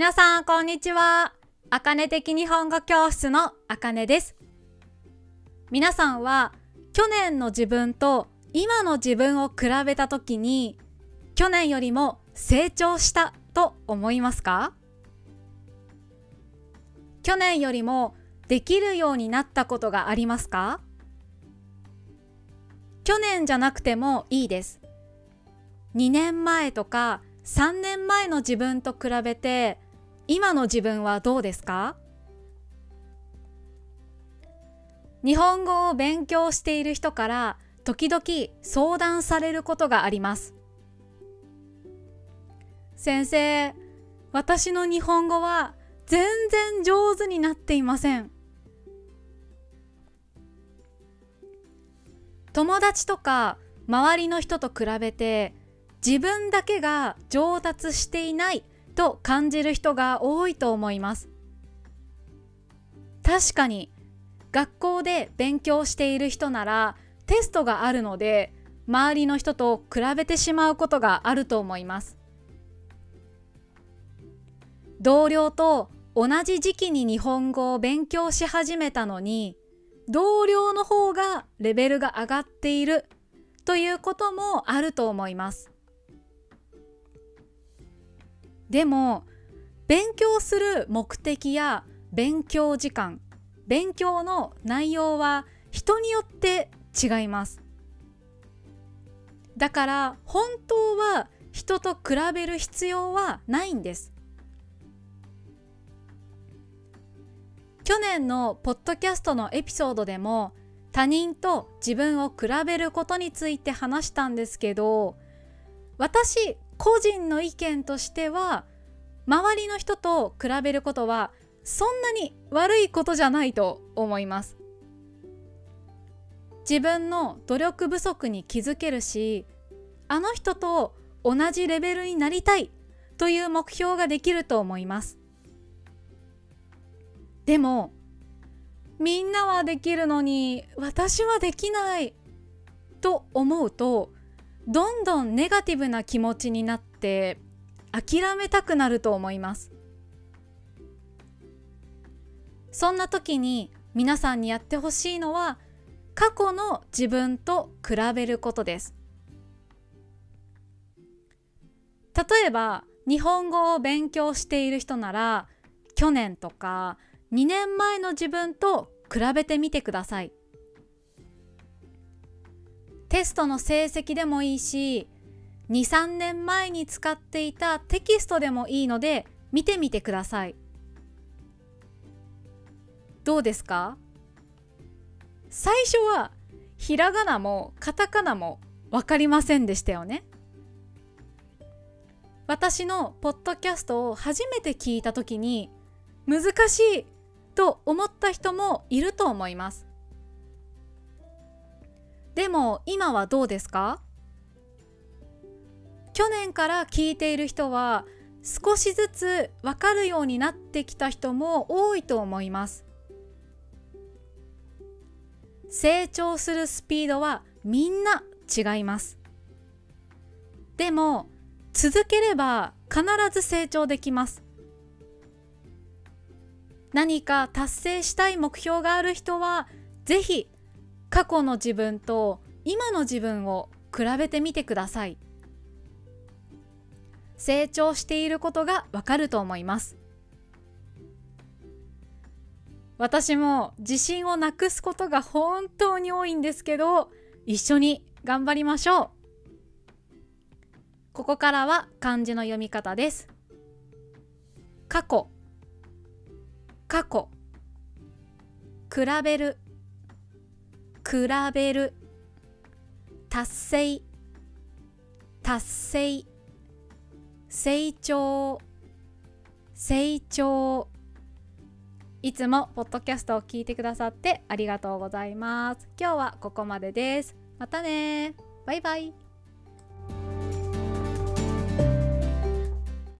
皆さんこんにちは。あかね的日本語教室のあかねです。皆さんは去年の自分と今の自分を比べた時に去年よりも成長したと思いますか？去年よりもできるようになったことがありますか？去年じゃなくてもいいです。2年前とか3年前の自分と比べて今の自分はどうですか？日本語を勉強している人から時々相談されることがあります。先生、私の日本語は全然上手になっていません。友達とか周りの人と比べて自分だけが上達していないと感じる人が多いと思います。確かに学校で勉強している人ならテストがあるので周りの人と比べてしまうことがあると思います。同僚と同じ時期に日本語を勉強し始めたのに同僚の方がレベルが上がっているということもあると思います。でも勉強する目的や勉強時間勉強の内容は人によって違います。だから本当は人と比べる必要はないんです。去年のポッドキャストのエピソードでも他人と自分を比べることについて話したんですけど私個人の意見としては周りの人と比べることはそんなに悪いことじゃないと思います。自分の努力不足に気づけるしあの人と同じレベルになりたいという目標ができると思います。でもみんなはできるのに私はできないと思うとどんどんネガティブな気持ちになって諦めたくなると思います。そんな時に皆さんにやってほしいのは過去の自分と比べることです。例えば日本語を勉強している人なら去年とか2年前の自分と比べてみてください。テストの成績でもいいし23年前に使っていたテキストでもいいので見てみてください。どうですか？最初はひらがなもカタカナも分かりませんでしたよね。私のポッドキャストを初めて聞いた時に難しいと思った人もいると思います。でも今はどうですか？去年から聞いている人は少しずつわかるようになってきた人も多いと思います。成長するスピードはみんな違います。でも続ければ必ず成長できます。何か達成したい目標がある人はぜひ過去の自分と今の自分を比べてみてください。成長していることがわかると思います。私も自信をなくすことが本当に多いんですけど一緒に頑張りましょう。ここからは漢字の読み方です。過去過去比べる。比べる。達成。達成。成長。成長。いつもポッドキャストを聞いてくださってありがとうございます。今日はここまでです。またね。バイバイ。